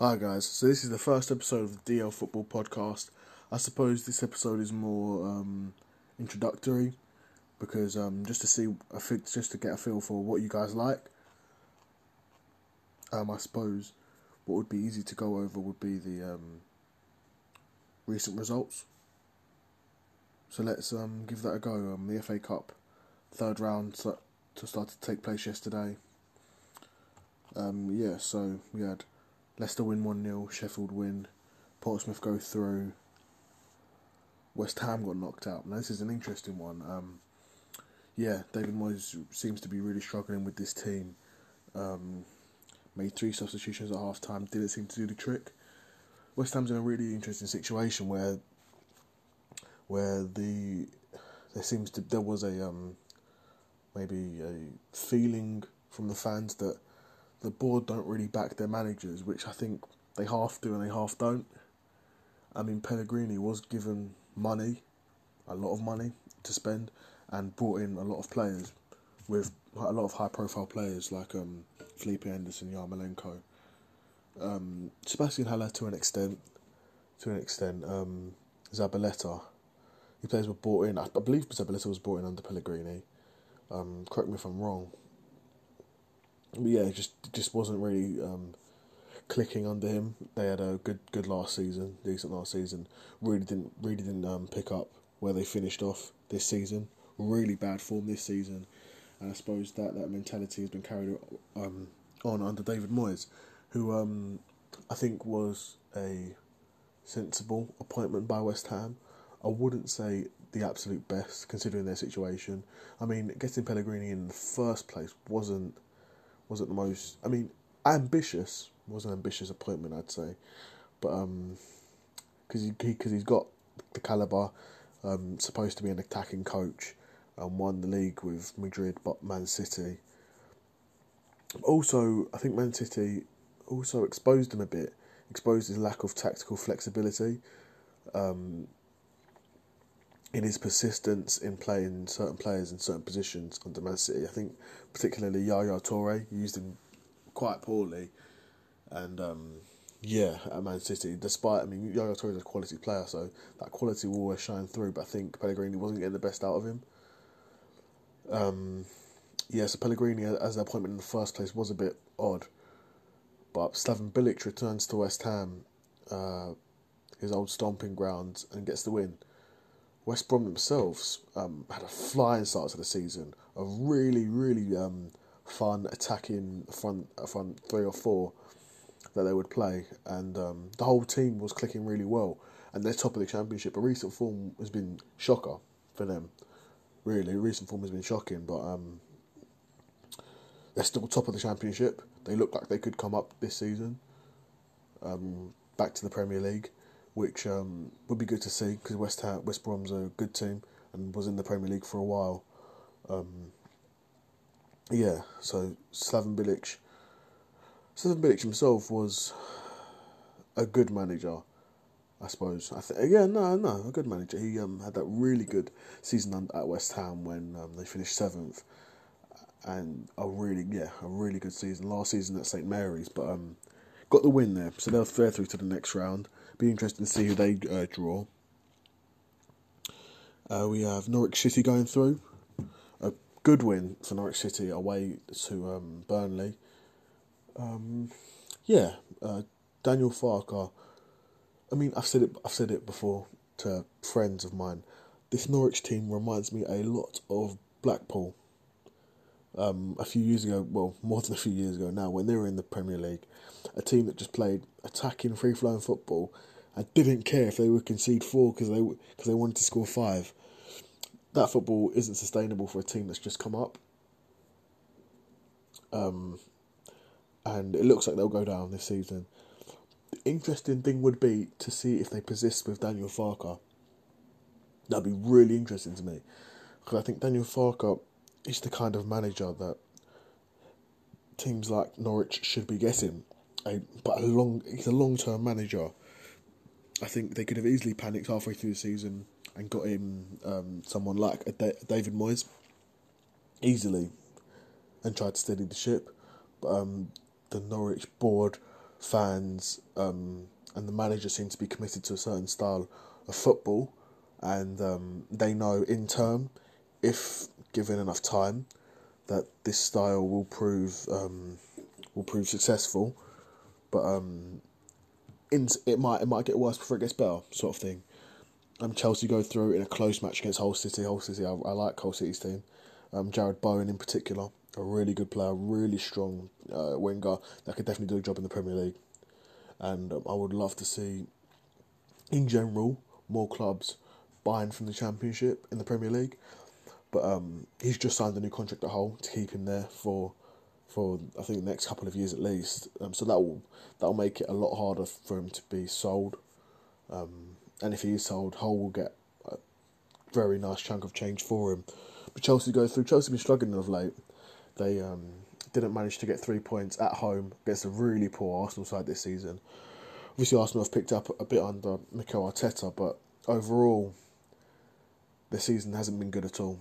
Hi guys, so this is the first episode of the DL Football Podcast. I suppose this episode is more um, introductory because um, just to see, I think just to get a feel for what you guys like. Um, I suppose what would be easy to go over would be the um, recent results. So let's um, give that a go. Um, the FA Cup third round to start to take place yesterday. Yeah, so we had Leicester win 1 0, Sheffield win, Portsmouth go through, West Ham got knocked out. Now, this is an interesting one. Um, yeah, David Moyes seems to be really struggling with this team. Um, made three substitutions at half time, didn't seem to do the trick. West Ham's in a really interesting situation where where the there seems to there was a um, maybe a feeling from the fans that the board don't really back their managers, which I think they half do and they half don't. I mean, Pellegrini was given money, a lot of money to spend, and brought in a lot of players with a lot of high profile players like um, Felipe Anderson, Yarmolenko, um, Sebastian Haller to an extent, to an extent, um, Zabaleta. He players were brought in. I, I believe Zabaleta was brought in under Pellegrini. Um, correct me if I'm wrong. But yeah, just just wasn't really um, clicking under him. They had a good good last season, decent last season. Really didn't really didn't um, pick up where they finished off this season. Really bad form this season, and I suppose that that mentality has been carried um, on under David Moyes, who um, I think was a sensible appointment by West Ham. I wouldn't say the absolute best considering their situation. I mean, getting Pellegrini in the first place wasn't wasn't the most. I mean, ambitious was an ambitious appointment, I'd say, but um, because he because he, he's got the caliber, um, supposed to be an attacking coach, and won the league with Madrid, but Man City. Also, I think Man City also exposed him a bit, exposed his lack of tactical flexibility. Um, in his persistence in playing certain players in certain positions under Man City. I think particularly Yaya Toure used him quite poorly, and um, yeah, at Man City. Despite I mean Yaya Toure is a quality player, so that quality will always shine through. But I think Pellegrini wasn't getting the best out of him. Um, yeah, so Pellegrini as an appointment in the first place was a bit odd, but Slaven Bilic returns to West Ham, uh, his old stomping grounds, and gets the win. West Brom themselves um, had a flying start to the season. A really, really um, fun attacking front front three or four that they would play, and um, the whole team was clicking really well. And they're top of the championship. A recent form has been shocker for them. Really, recent form has been shocking, but um, they're still top of the championship. They look like they could come up this season, um, back to the Premier League which um, would be good to see because West Ham, West Brom's a good team and was in the Premier League for a while. Um, yeah, so Slaven Bilic, Slaven Bilic himself was a good manager, I suppose. I think yeah, no, no, a good manager. He um, had that really good season at West Ham when um, they finished seventh, and a really yeah, a really good season. Last season at St Mary's, but um, got the win there, so they'll fare through to the next round. Be interesting to see who they uh, draw. Uh, we have Norwich City going through. A good win for Norwich City away to um, Burnley. Um, yeah, uh, Daniel Farke. I mean, I've said it. I've said it before to friends of mine. This Norwich team reminds me a lot of Blackpool. Um, a few years ago, well, more than a few years ago now, when they were in the Premier League, a team that just played attacking, free flowing football I didn't care if they would concede four because they because they wanted to score five. That football isn't sustainable for a team that's just come up. Um, and it looks like they'll go down this season. The interesting thing would be to see if they persist with Daniel Farke. That'd be really interesting to me because I think Daniel Farke is the kind of manager that teams like Norwich should be getting. A, but a long, he's a long term manager I think they could have easily panicked halfway through the season and got him um, someone like a David Moyes easily and tried to steady the ship. But um, the Norwich board fans um, and the manager seem to be committed to a certain style of football, and um, they know in term, if given enough time, that this style will prove um, will prove successful. But um, in, it might it might get worse before it gets better, sort of thing. Um, Chelsea go through in a close match against Hull City. Hull City, I, I like Hull City's team. Um, Jarrod Bowen in particular, a really good player, really strong uh, winger that could definitely do a job in the Premier League. And um, I would love to see, in general, more clubs buying from the Championship in the Premier League. But um, he's just signed a new contract at Hull to keep him there for for I think the next couple of years at least. Um, so that will that will make it a lot harder for him to be sold. Um, and if he is sold, Hull will get a very nice chunk of change for him. But Chelsea go through. Chelsea have been struggling of late. They um, didn't manage to get three points at home against a really poor Arsenal side this season. Obviously, Arsenal have picked up a bit under Mikel Arteta, but overall, the season hasn't been good at all.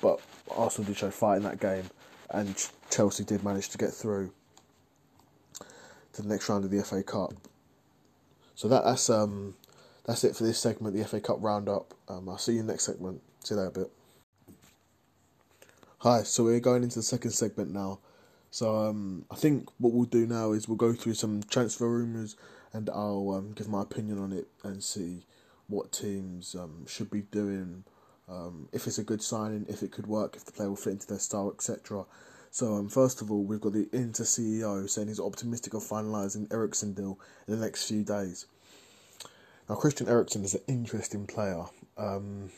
But Arsenal did show fight in that game, and Chelsea did manage to get through to the next round of the FA Cup. So that, that's um that's it for this segment, the FA Cup roundup. Um, I'll see you next segment. See you there a bit. Hi, so we're going into the second segment now. So um, I think what we'll do now is we'll go through some transfer rumours and I'll um, give my opinion on it and see what teams um, should be doing, um, if it's a good signing, if it could work, if the player will fit into their style, etc. So um, first of all, we've got the Inter CEO saying he's optimistic of finalising Eriksen deal in the next few days. Now, Christian Eriksen is an interesting player. Um,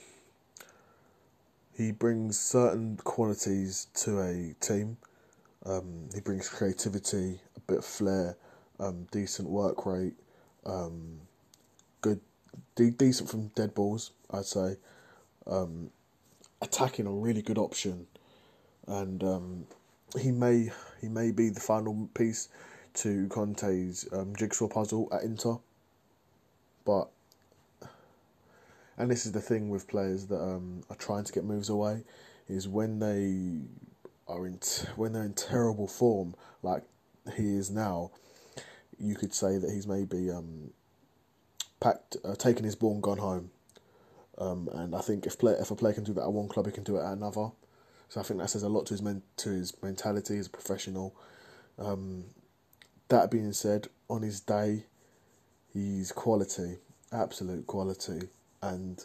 he brings certain qualities to a team. Um, he brings creativity, a bit of flair, um, decent work rate, um, good, de- decent from dead balls, I'd say. Um, attacking a really good option, and um, he may he may be the final piece to Conte's um, jigsaw puzzle at Inter. But and this is the thing with players that um, are trying to get moves away is when they are in t- when they're in terrible form like he is now. You could say that he's maybe um, packed, uh, taken his ball and gone home. Um, and I think if play, if a player can do that at one club, he can do it at another. So I think that says a lot to his men- to his mentality as a professional. Um, that being said, on his day, he's quality, absolute quality, and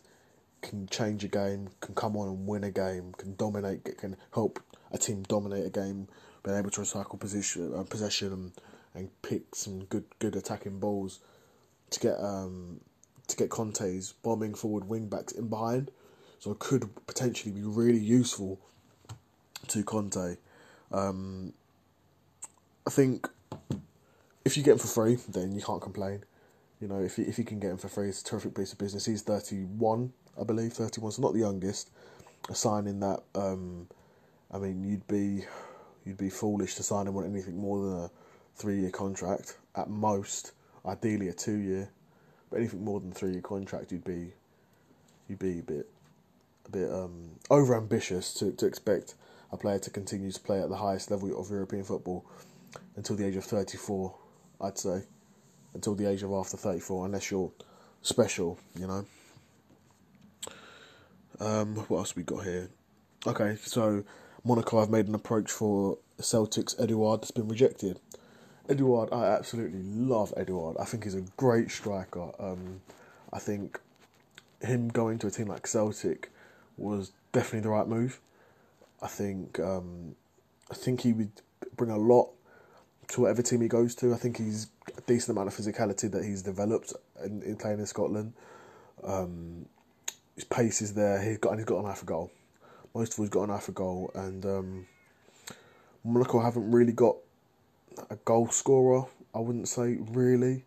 can change a game, can come on and win a game, can dominate, can help a team dominate a game, being able to recycle position, uh, possession, and, and pick some good good attacking balls to get um, to get Conte's bombing forward wing backs in behind. So it could potentially be really useful to Conte. Um, I think if you get him for free, then you can't complain. You know, if you, if you can get him for free, it's a terrific piece of business. He's 31, I believe, 31, so not the youngest. A signing that, um, I mean, you'd be you'd be foolish to sign him on anything more than a three year contract at most. Ideally, a two year, but anything more than three year contract, you'd be you'd be a bit a bit um, over ambitious to, to expect a player to continue to play at the highest level of European football until the age of 34, I'd say. Until the age of after 34, unless you're special, you know. Um, what else we got here? Okay, so Monaco have made an approach for Celtic's Edouard that's been rejected. Edouard, I absolutely love Edouard. I think he's a great striker. Um, I think him going to a team like Celtic was definitely the right move. I think um, I think he would bring a lot to whatever team he goes to. I think he's a decent amount of physicality that he's developed in, in playing in Scotland. Um, his pace is there. He's got and he's got an eye for goal. Most of all, he's got an eye for goal, and um, Monaco haven't really got a goal scorer. I wouldn't say really,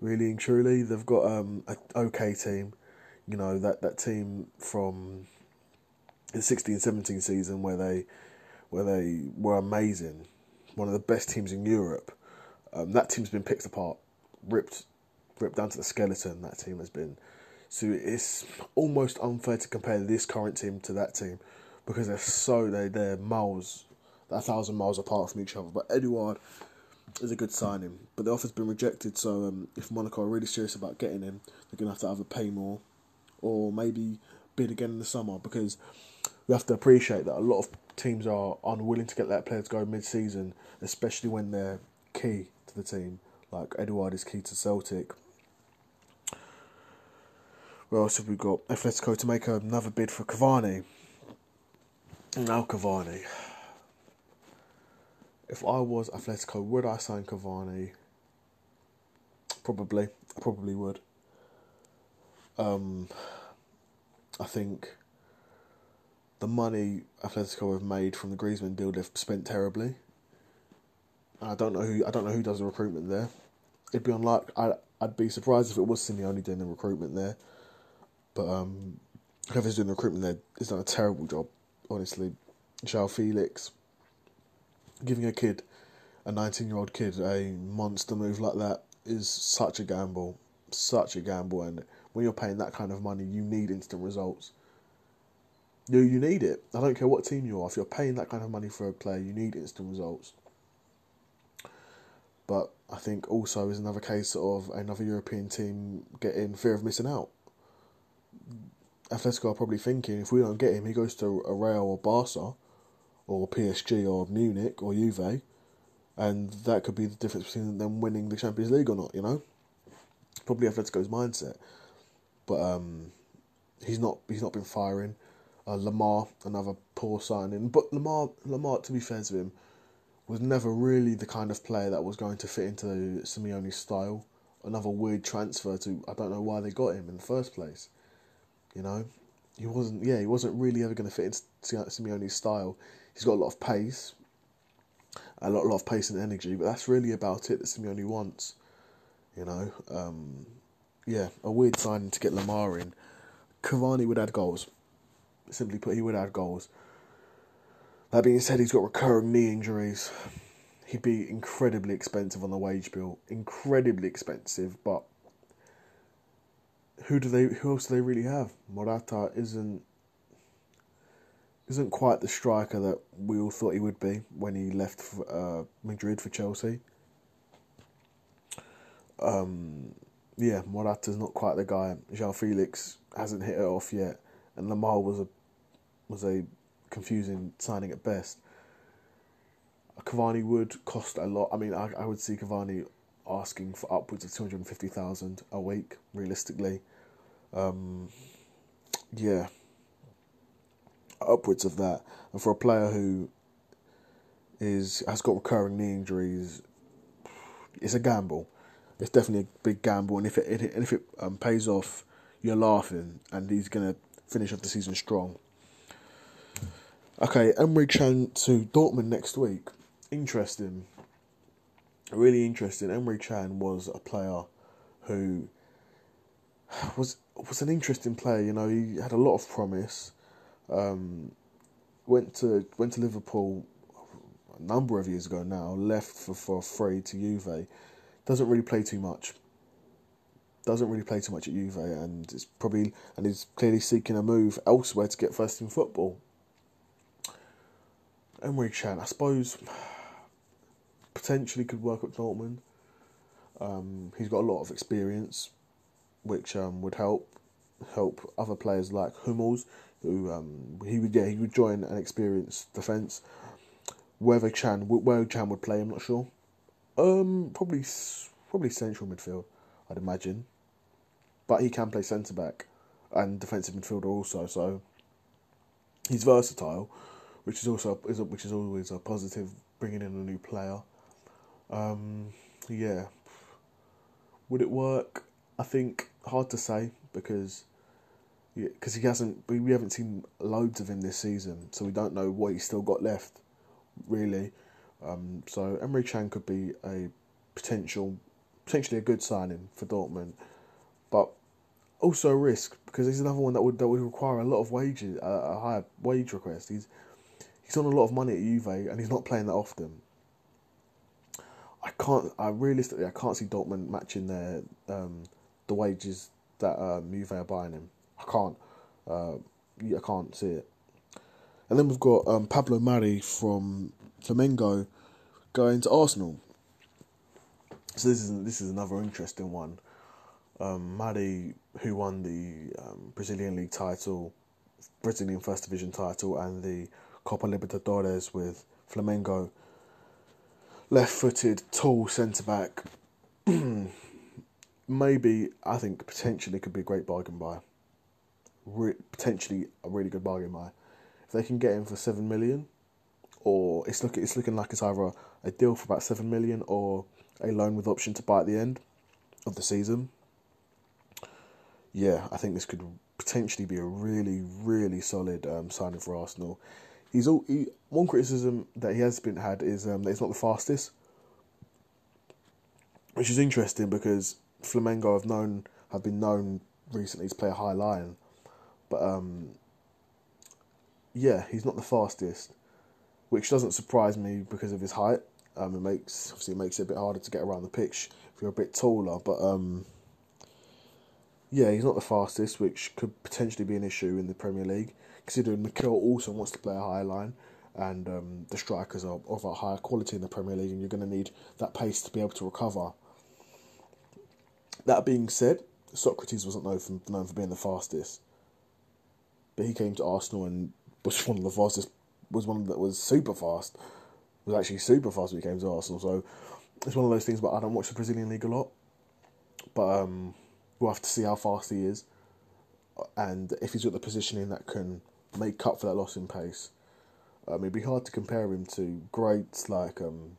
really and truly. They've got um, an okay team. You know that that team from the 16-17 season where they where they were amazing, one of the best teams in Europe. Um, that team's been picked apart, ripped, ripped down to the skeleton. That team has been. So it's almost unfair to compare this current team to that team because they're so they they're miles, a thousand miles apart from each other. But Edouard is a good signing, but the offer's been rejected. So um, if Monaco are really serious about getting him, they're gonna have to either pay more, or maybe bid again in the summer because we have to appreciate that a lot of teams are unwilling to get their players go mid-season, especially when they're key to the team. Like Edouard is key to Celtic. Where else have we got? Atletico to make another bid for Cavani. Now Cavani. If I was Atletico, would I sign Cavani? Probably. I probably would. Um, I think the money Atletico have made from the Griezmann deal they've spent terribly. I don't know who I don't know who does the recruitment there. It'd be unlike I I'd be surprised if it was Simeone doing the recruitment there. But um, whoever's doing the recruitment there has done a terrible job, honestly. João Felix giving a kid, a nineteen year old kid, a monster move like that is such a gamble. Such a gamble and when you're paying that kind of money you need instant results. You you need it. I don't care what team you are. If you're paying that kind of money for a player, you need instant results. But I think also is another case of another European team getting fear of missing out. Atletico are probably thinking if we don't get him, he goes to a Real or Barca, or PSG or Munich or Juve, and that could be the difference between them winning the Champions League or not. You know, probably Atletico's mindset. But um, he's not. He's not been firing. Uh, Lemar, another poor signing. But Lemar, Lemar, to be fair to him, was never really the kind of player that was going to fit into Simeone's style. Another weird transfer to I don't know why they got him in the first place. You know, he wasn't. Yeah, he wasn't really ever going to fit into Simeone's style. He's got a lot of pace, a lot, a lot of pace and energy, but that's really about it that Simeone wants. You know, um, yeah, a weird signing to get Lemar in. Cavani would add goals. Simply put, he would add goals. That being said, he's got recurring knee injuries. He'd be incredibly expensive on the wage bill. Incredibly expensive, but who do they? Who else do they really have? Morata isn't isn't quite the striker that we all thought he would be when he left for, uh, Madrid for Chelsea. Um, yeah, Morata's not quite the guy. João Felix hasn't hit it off yet, and Lemar was a was a confusing signing at best. Cavani would cost a lot. I mean, I, I would see Cavani asking for upwards of 250,000 a week, realistically. Um, yeah, upwards of that. And for a player who is has got recurring knee injuries, it's a gamble. It's definitely a big gamble, and if it, it if it um, pays off, you're laughing, and he's gonna finish off the season strong. Okay, Emre Can to Dortmund next week. Interesting. Really interesting. Emre Can was a player who was was an interesting player. You know, he had a lot of promise. Um, went to went to Liverpool a number of years ago now. Left for for free to Juve. Doesn't really play too much. Doesn't really play too much at Juve, and it's probably and is clearly seeking a move elsewhere to get first in football. Emre Can, I suppose, potentially could work at Dortmund. Um, he's got a lot of experience, which um, would help help other players like Hummels, who um, he would yeah he would join an experienced defence. Whether Can where Can would play, I'm not sure. Um, probably probably central midfield, I'd imagine. But he can play centre back and defensive midfielder also, so he's versatile which is also is a, which is always a positive. Bringing in a new player, um, yeah. Would it work? I think hard to say because because he hasn't we, we haven't seen loads of him this season, so we don't know what he's still got left, really. Um, so Emre Can could be a potential potentially a good signing for Dortmund, but also a risk because he's another one that would that would require a lot of wages, a, a higher wage request. He's he's on a lot of money at Juve and he's not playing that often. I can't. I realistically, I can't see Dortmund matching their um, the wages that um, Juve are buying him. I can't. Uh, I can't see it. And then we've got um, Pablo Mari from Flamengo going to Arsenal. So this is this is another interesting one. Um, Mari, who won the um, Brazilian League title, Brazilian First Division title, and the Copa Libertadores with Flamengo, left-footed, tall centre back. Maybe I think potentially could be a great bargain buy. Re- potentially a really good bargain buy. If they can get him for seven million, or it's looking it's looking like it's either a deal for about seven million or a loan with option to buy at the end of the season. Yeah, I think this could potentially be a really, really solid um, signing for Arsenal. He's all he, one criticism that he has been had is um, that he's not the fastest, which is interesting because Flamengo have known have been known recently to play a high line, but um, yeah, he's not the fastest, which doesn't surprise me because of his height. Um, it makes obviously it makes it a bit harder to get around the pitch if you're a bit taller, but um, yeah, he's not the fastest, which could potentially be an issue in the Premier League, considering Mikel also wants to play a high line, and um, the strikers are of a higher quality in the Premier League, and you're going to need that pace to be able to recover. That being said, Sokratis wasn't known for, known for being the fastest, but he came to Arsenal and was one of the fastest. Was one that was super fast. Was actually super fast when he came to Arsenal. So it's one of those things. But I don't watch the Brazilian league a lot. But um, we'll have to see how fast he is, and if he's got the positioning that can make up for that loss in pace. Um, it'd be hard to compare him to greats like um,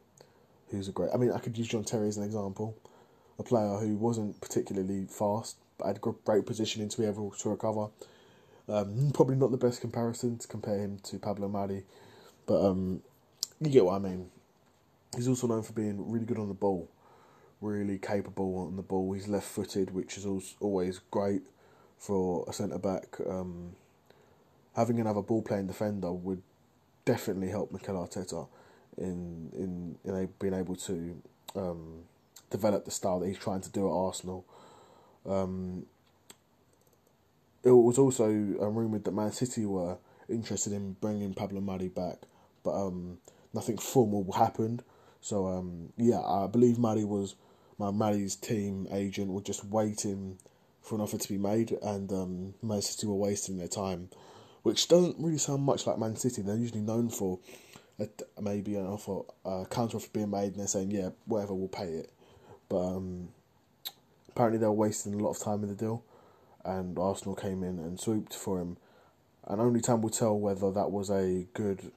who's a great. I mean, I could use John Terry as an example, a player who wasn't particularly fast but had great positioning to be able to recover. Um, probably not the best comparison to compare him to Pablo Mari, but um, you get what I mean. He's also known for being really good on the ball, really capable on the ball. He's left footed, which is always great for a centre back. Um, having another ball playing defender would definitely help Mikel Arteta in in in being able to um, develop the style that he's trying to do at Arsenal. Um, it was also um, rumoured that Man City were interested in bringing Pablo Mari back, but um, nothing formal happened. So um, yeah, I believe Mari was my Mari's team agent were just waiting for an offer to be made, and um, Man City were wasting their time, which doesn't really sound much like Man City. They're usually known for a, maybe an offer, a counter offer being made, and they're saying, "Yeah, whatever, we'll pay it." But um, apparently, they were wasting a lot of time in the deal, and Arsenal came in and swooped for him. And only time will tell whether that was a good,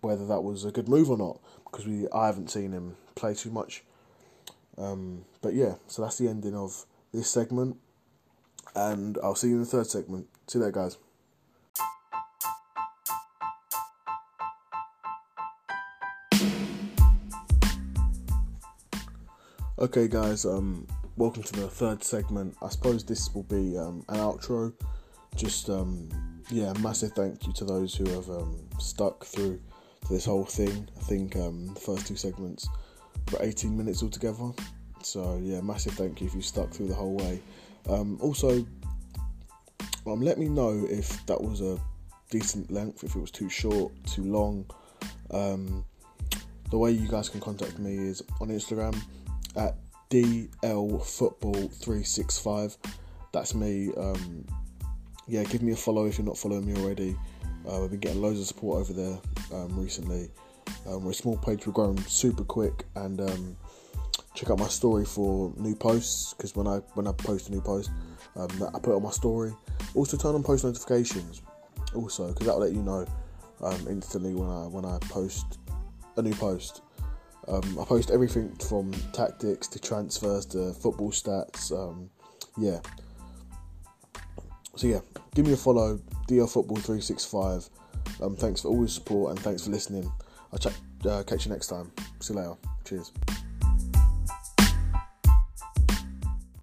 whether that was a good move or not, because we I haven't seen him play too much. Um, but yeah, so that's the ending of this segment, and I'll see you in the third segment. See you there, guys. Okay, guys. Um, welcome to the third segment. I suppose this will be um, an outro. Just um, yeah, massive thank you to those who have um, stuck through this whole thing. I think um, the first two segments for 18 minutes altogether. So yeah, massive thank you if you stuck through the whole way. Um, also, um, let me know if that was a decent length, if it was too short, too long. The way you guys can contact me is on Instagram at dlfootball365. That's me. Um, yeah, give me a follow if you're not following me already. Uh, I've been getting loads of support over there um, recently. Um, we're a small page, we're growing super quick, and um, check out my story for new posts because when I when I post a new post, um, I put on my story. Also, turn on post notifications, also because that'll let you know um, instantly when I when I post a new post. Um, I post everything from tactics to transfers to football stats. Um, yeah. So yeah, give me a follow, DL Football three six five. Um, thanks for all your support and thanks for listening. I'll ch- uh, catch you next time. See you later. Cheers.